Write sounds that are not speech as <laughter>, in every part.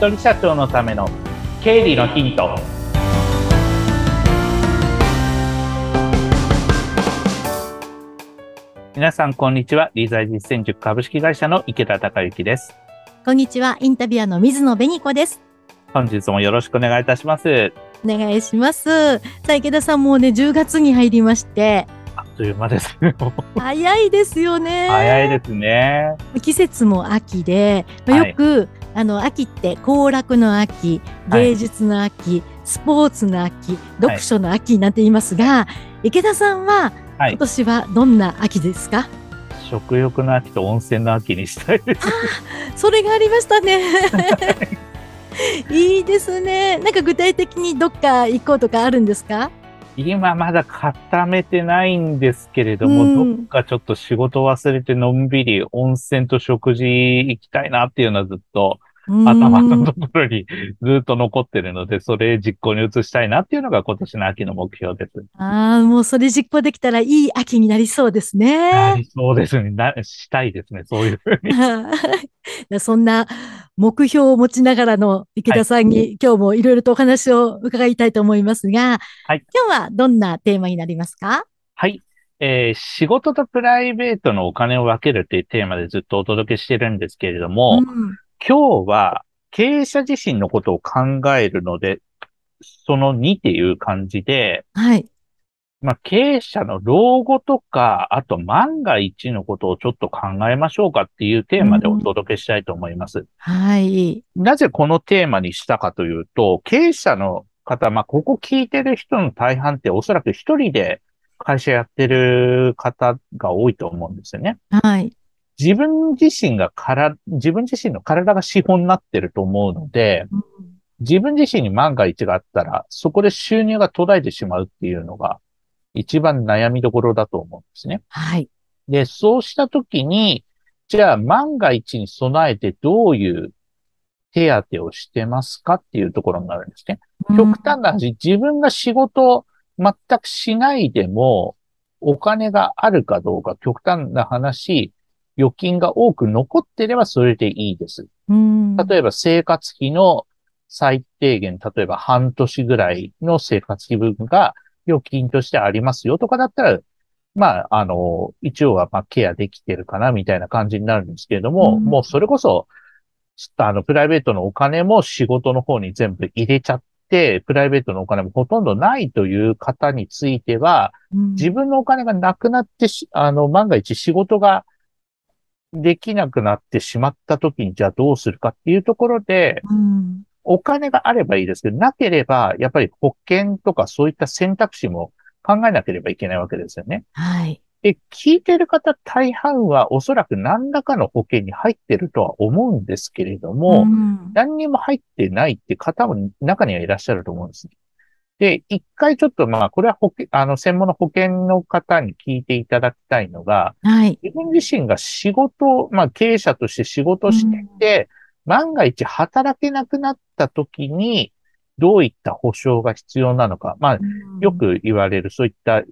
人社長のための経理のヒント。皆さんこんにちは。理財実践塾株式会社の池田孝之です。こんにちは。インタビュアーの水野紅子です。本日もよろしくお願いいたします。お願いします。さあ池田さんもうね10月に入りまして。あっという間です早いですよね。早いですね。季節も秋で、まあよく、はい、あの秋って行楽の秋芸術の秋、はい、スポーツの秋読書の秋なんて言いますが、はい、池田さんは今年はどんな秋ですか、食欲の秋と温泉の秋にしたいです。それがありましたね。<laughs> いいですね。なんか具体的にどっか行こうとかあるんですか？今まだ固めてないんですけれども、うん、どっかちょっと仕事忘れてのんびり温泉と食事行きたいなっていうのはずっと頭のところに <laughs> ずっと残ってるので、それ実行に移したいなっていうのが今年の秋の目標です。ああ、もうそれ実行できたらいい秋になりそうですね。なりそうですね。な、したいですね。そういうふうに。<laughs> そんな目標を持ちながらの池田さんに、はい、今日もいろいろとお話を伺いたいと思いますが、はい、今日はどんなテーマになりますか？はい。えー、仕事とプライベートのお金を分けるっていうテーマでずっとお届けしてるんですけれども、うん今日は経営者自身のことを考えるので、その2っていう感じで、はい。まあ、経営者の老後とか、あと万が一のことをちょっと考えましょうかっていうテーマでお届けしたいと思います。うん、はい。なぜこのテーマにしたかというと、経営者の方、まあ、ここ聞いてる人の大半っておそらく一人で会社やってる方が多いと思うんですよね。はい。自分自身がから、自分自身の体が資本になってると思うので、うん、自分自身に万が一があったら、そこで収入が途絶えてしまうっていうのが、一番悩みどころだと思うんですね。はい。で、そうしたときに、じゃあ万が一に備えてどういう手当をしてますかっていうところになるんですね。うん、極端な話、自分が仕事全くしないでも、お金があるかどうか、極端な話、預金が多く残ってればそれでいいです。例えば生活費の最低限、例えば半年ぐらいの生活費分が預金としてありますよとかだったら、まあ、あの、一応はまあケアできてるかなみたいな感じになるんですけれども、もうそれこそ、あの、プライベートのお金も仕事の方に全部入れちゃって、プライベートのお金もほとんどないという方については、自分のお金がなくなってあの、万が一仕事ができなくなってしまった時に、じゃあどうするかっていうところで、うん、お金があればいいですけど、なければ、やっぱり保険とかそういった選択肢も考えなければいけないわけですよね。はい。で、聞いてる方大半はおそらく何らかの保険に入ってるとは思うんですけれども、うん、何にも入ってないって方も中にはいらっしゃると思うんですね。で、一回ちょっとまあ、これは保険、あの、専門の保険の方に聞いていただきたいのが、はい。自分自身が仕事、まあ、経営者として仕事してて、うん、万が一働けなくなった時に、どういった保証が必要なのか。まあ、よく言われる、そういった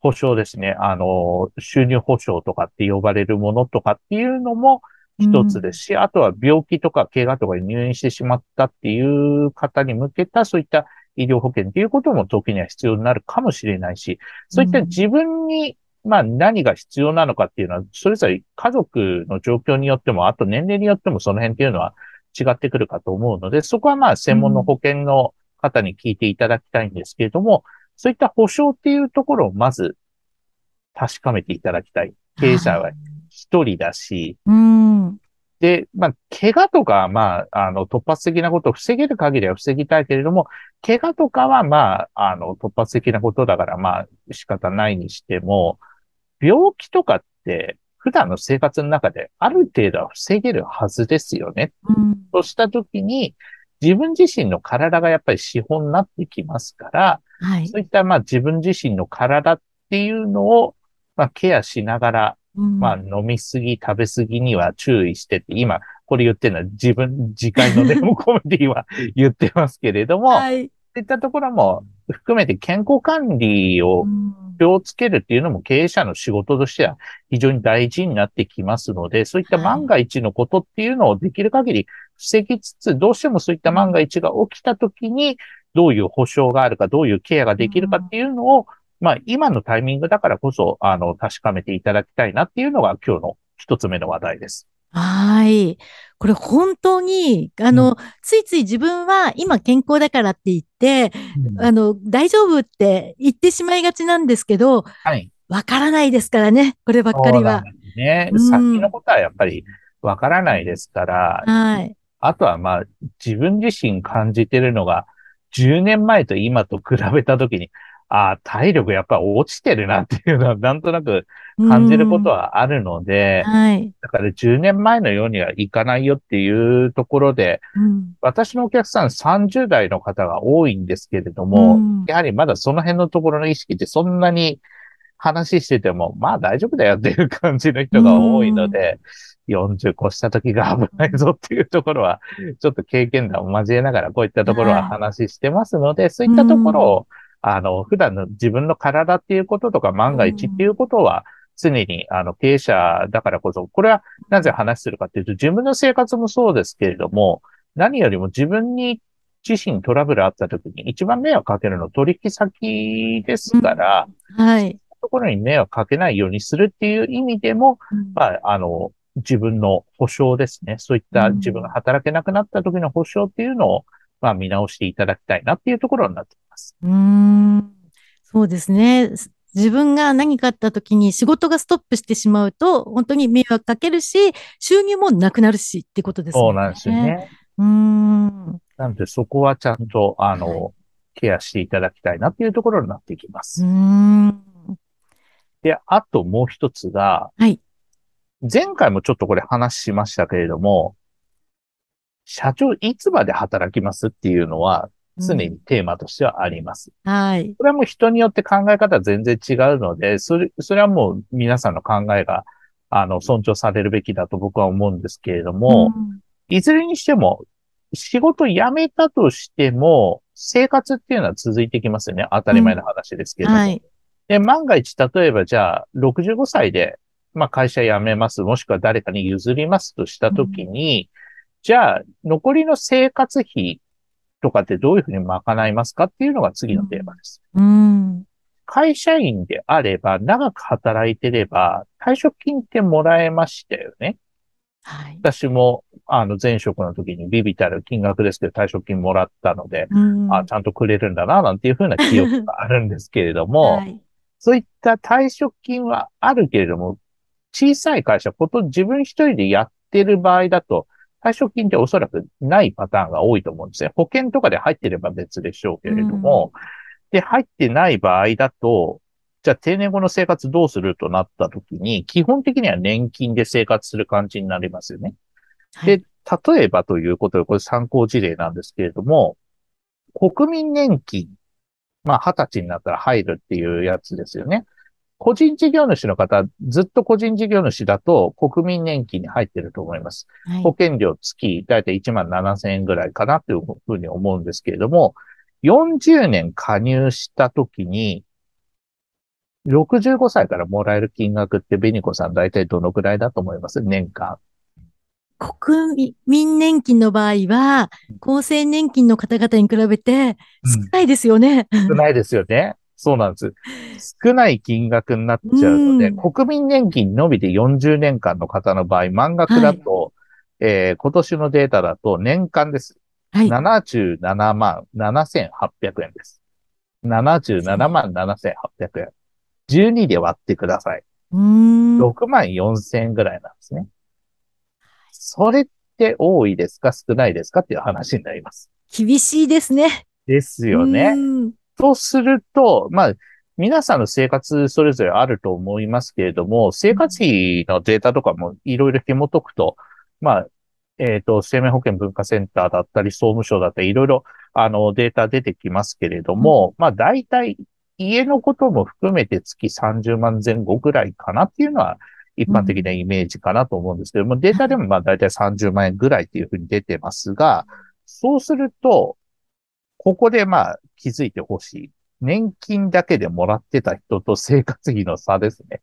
保証ですね。あの、収入保証とかって呼ばれるものとかっていうのも一つですし、うん、あとは病気とか怪我とかに入院してしまったっていう方に向けた、そういった医療保険っていうことも時には必要になるかもしれないし、そういった自分に、まあ何が必要なのかっていうのは、それぞれ家族の状況によっても、あと年齢によってもその辺っていうのは違ってくるかと思うので、そこはまあ専門の保険の方に聞いていただきたいんですけれども、そういった保証っていうところをまず確かめていただきたい。経営者は一人だし、うん、で、まあ、怪我とか、まあ、あの、突発的なことを防げる限りは防ぎたいけれども、怪我とかは、まあ、あの、突発的なことだから、まあ、仕方ないにしても、病気とかって、普段の生活の中である程度は防げるはずですよね。うん、としたときに、自分自身の体がやっぱり資本になってきますから、はい、そういったまあ自分自身の体っていうのをまあケアしながら、まあ、飲みすぎ、食べすぎには注意してって、今、これ言ってるのは自分、次回のデモコメディは言ってますけれども、<laughs> はい。そういったところも含めて健康管理を気をつけるっていうのも経営者の仕事としては非常に大事になってきますので、そういった万が一のことっていうのをできる限り防ぎつつ、どうしてもそういった万が一が起きたときに、どういう保証があるか、どういうケアができるかっていうのを、まあ、今のタイミングだからこそ、あの、確かめていただきたいなっていうのが今日の一つ目の話題です。はい。これ本当に、あの、うん、ついつい自分は今健康だからって言って、うん、あの、大丈夫って言ってしまいがちなんですけど、はい。わからないですからね、こればっかりは。ね。うん、先のことはやっぱりわからないですから、はい。あとはまあ、自分自身感じてるのが、10年前と今と比べたときに、ああ、体力やっぱ落ちてるなっていうのは <laughs> なんとなく感じることはあるので、はい。だから10年前のようにはいかないよっていうところで、うん、私のお客さん30代の方が多いんですけれども、うん、やはりまだその辺のところの意識ってそんなに話してても、まあ大丈夫だよっていう感じの人が多いので、40越した時が危ないぞっていうところは、ちょっと経験談を交えながらこういったところは話してますので、そういったところを、あの、普段の自分の体っていうこととか万が一っていうことは、常に、あの、経営者だからこそ、これはなぜ話するかっていうと、自分の生活もそうですけれども、何よりも自分に自身トラブルあった時に一番迷惑かけるの取引先ですから、うん、はい。ところに迷惑かけないようにするっていう意味でも、うん、まあ、あの、自分の保証ですね。そういった自分が働けなくなった時の保証っていうのを、まあ、見直していただきたいなっていうところになっています。うん。そうですね。自分が何かあった時に仕事がストップしてしまうと、本当に迷惑かけるし、収入もなくなるしってことですね。そうなんですよね。うん。なので、そこはちゃんと、あの、はい、ケアしていただきたいなっていうところになっていきます。うん。で、あともう一つが、はい。前回もちょっとこれ話しましたけれども、社長いつまで働きますっていうのは常にテーマとしてはあります。うん、はい。これはもう人によって考え方は全然違うので、それ、それはもう皆さんの考えが、あの、尊重されるべきだと僕は思うんですけれども、うん、いずれにしても、仕事辞めたとしても、生活っていうのは続いてきますよね。当たり前の話ですけれども。うんはい、で、万が一、例えばじゃあ、65歳でまあ会社辞めます、もしくは誰かに譲りますとしたときに、うん、じゃあ残りの生活費とかってどういうふうに賄いますかっていうのが次のテーマです。うん、会社員であれば、長く働いてれば、退職金ってもらえましたよね。はい、私も、あの、前職の時にビビたる金額ですけど、退職金もらったので、うん、あちゃんとくれるんだな、なんていうふうな記憶があるんですけれども、はい、そういった退職金はあるけれども、小さい会社、こと自分一人でやってる場合だと、退職金っておそらくないパターンが多いと思うんですね。保険とかで入ってれば別でしょうけれども、うん、で、入ってない場合だと、じゃあ定年後の生活どうするとなった時に、基本的には年金で生活する感じになりますよね。はい、で、例えばということで、これ参考事例なんですけれども、国民年金、まあ、二十歳になったら入るっていうやつですよね。個人事業主の方、ずっと個人事業主だと国民年金に入ってると思います。はい、保険料月だいたい1万7千円ぐらいかなというふうに思うんですけれども、40年加入したときに、65歳からもらえる金額ってベニコさん大体どのくらいだと思います？年間。国民年金の場合は、厚生年金の方々に比べて少ないですよね。うん、少ないですよね。そうなんです。少ない金額になっちゃうので、うん、国民年金のみで40年間の方の場合、満額だと、はい、えー、今年のデータだと年間です。はい、77万7800円です。77万7800円。12で割ってください。6万4000円ぐらいなんですね。それって多いですか？少ないですか？っていう話になります。厳しいですね。ですよね。とすると、まあ、皆さんの生活それぞれあると思いますけれども、生活費のデータとかもいろいろ紐解くと、まあ、えっ、ー、と、生命保険文化センターだったり、総務省だったり、いろいろ、あの、データ出てきますけれども、うん、まあ、大体、家のことも含めて月30万前後ぐらいかなっていうのは、一般的なイメージかなと思うんですけども、うん、データでもまあ大体30万円ぐらいっていうふうに出てますが、そうすると、ここでまあ気づいてほしい。年金だけでもらってた人と生活費の差ですね。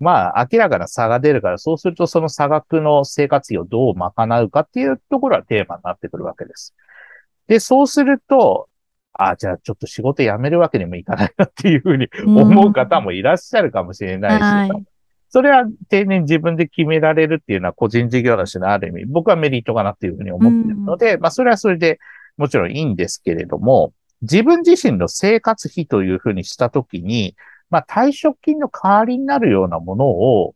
まあ、明らかな差が出るから、そうするとその差額の生活費をどう賄うかっていうところはテーマになってくるわけです。で、そうすると、あじゃあちょっと仕事辞めるわけにもいかないなっていうふうに思う方もいらっしゃるかもしれないし、はいそれは定年自分で決められるっていうのは個人事業主のある意味、僕はメリットかなっていうふうに思っているので、まあそれはそれでもちろんいいんですけれども、自分自身の生活費というふうにしたときに、まあ退職金の代わりになるようなものを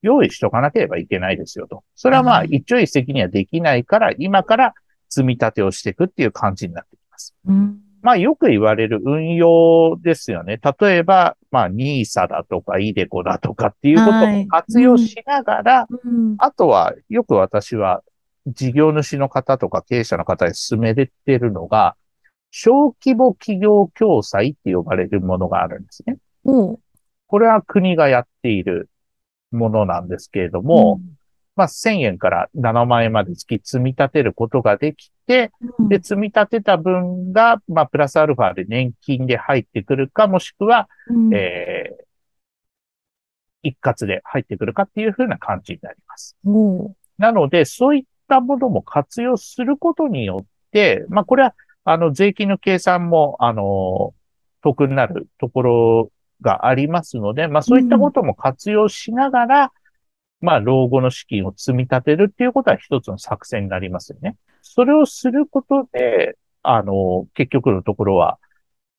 用意しとかなければいけないですよと。それはまあはい一朝一夕にはできないから、今から積み立てをしていくっていう感じになってきます。うんまあよく言われる運用ですよね。例えば、まあ NISA だとか iDeCo だとかっていうことはいを活用しながら、うんあとはよく私は事業主の方とか経営者の方に勧めてるのが、小規模企業共済って呼ばれるものがあるんですね。おうこれは国がやっているものなんですけれども、まあ1000円から7万円まで月積み立てることができて、うん。で、積み立てた分が、まあ、プラスアルファで年金で入ってくるか、もしくは、うん。えー一括で入ってくるかっていうふうな感じになります。おうなので、そういっったものも活用することによって、まあ、これは、あの、税金の計算も、あの、得になるところがありますので、まあ、そういったことも活用しながら、まあ、老後の資金を積み立てるっていうことは一つの作戦になりますよね。それをすることで、あの、結局のところは、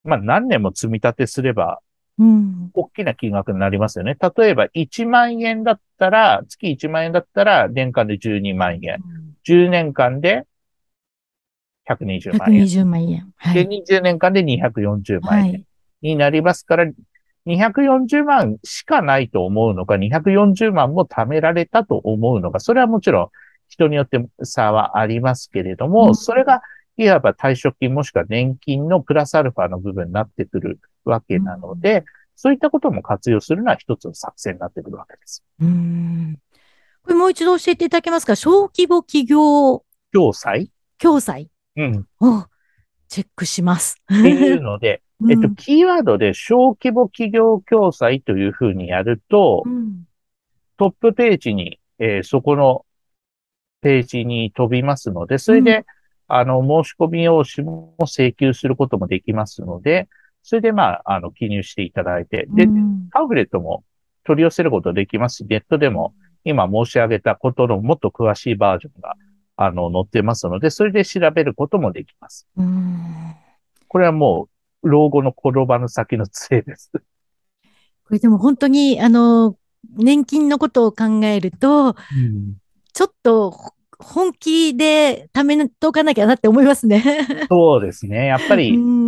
まあ、何年も積み立てすれば、うん大きな金額になりますよね。例えば1万円だったら、月1万円だったら年間で12万円。10年間で120万円。120万円。はで、い。20年間で240万円はい。になりますから、240万しかないと思うのか、240万も貯められたと思うのか、それはもちろん人によって差はありますけれども、うんそれがいわば退職金もしくは年金のプラスアルファの部分になってくるわけなので、そういったことも活用するのは一つの作戦になってくるわけです。うん。これもう一度教えていただけますか？小規模企業。共済？共済。うん。をチェックします。っていうので、<laughs> うん。えっと、キーワードで小規模企業共済というふうにやると、うん。トップページに、えーそこのページに飛びますので、それで、うあの、申し込み用紙も請求することもできますので、それで、まあ、あの、記入していただいて、でう、んパンフレットも取り寄せることできますし、ネットでも今申し上げたことのもっと詳しいバージョンが、あの、載ってますので、それで調べることもできます。うんこれはもう、老後の転ばぬ先の杖です。これでも本当に、あの、年金のことを考えると、ちょっと本気で貯めておかなきゃなって思いますね。そうですね。やっぱうり、ん。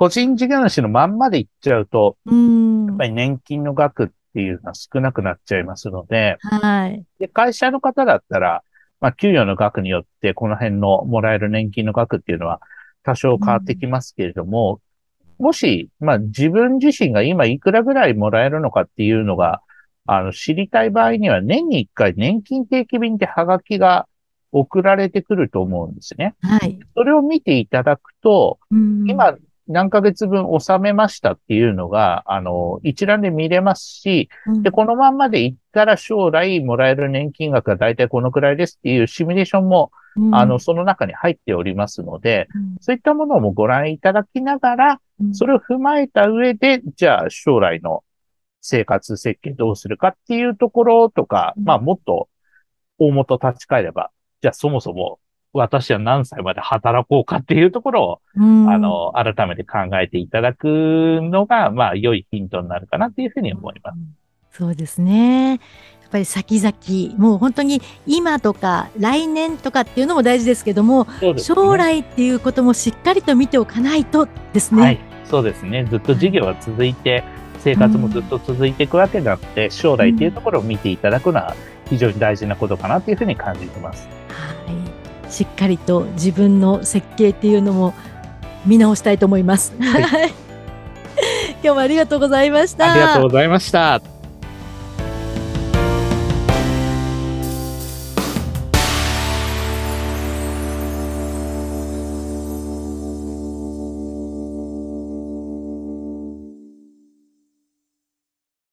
個人事業主のまんまでいっちゃうと、うんやっぱり年金の額っていうのは少なくなっちゃいますので、はい。で会社の方だったら、まあ、給与の額によってこの辺のもらえる年金の額っていうのは多少変わってきますけれども、もし、まあ、自分自身が今いくらぐらいもらえるのかっていうのが、あの、知りたい場合には年に一回年金定期便ってハガキが送られてくると思うんですね。はい。それを見ていただくと、うん今、何ヶ月分納めましたっていうのが、あの、一覧で見れますし、うん。で、このまんまでいったら将来もらえる年金額が大体このくらいですっていうシミュレーションも、うん。あの、その中に入っておりますので、うん。そういったものもご覧いただきながら、それを踏まえた上で、じゃあ将来の生活設計どうするかっていうところとか、うん。まあもっと大元立ち返れば、じゃあそもそも私は何歳まで働こうかっていうところをうんあの、改めて考えていただくのが、まあ、良いヒントになるかなっていうふうに思います。そうですね。やっぱり先々、もう本当に今とか来年とかっていうのも大事ですけども、ね将来っていうこともしっかりと見ておかないとですね。はい。そうですね。ずっと事業は続いて、生活もずっと続いていくわけなので、将来っていうところを見ていただくのは非常に大事なことかなというふうに感じてます。はい。しっかりと自分の設計っていうのも見直したいと思います。はい <laughs> 今日もありがとうございました。ありがとうございました。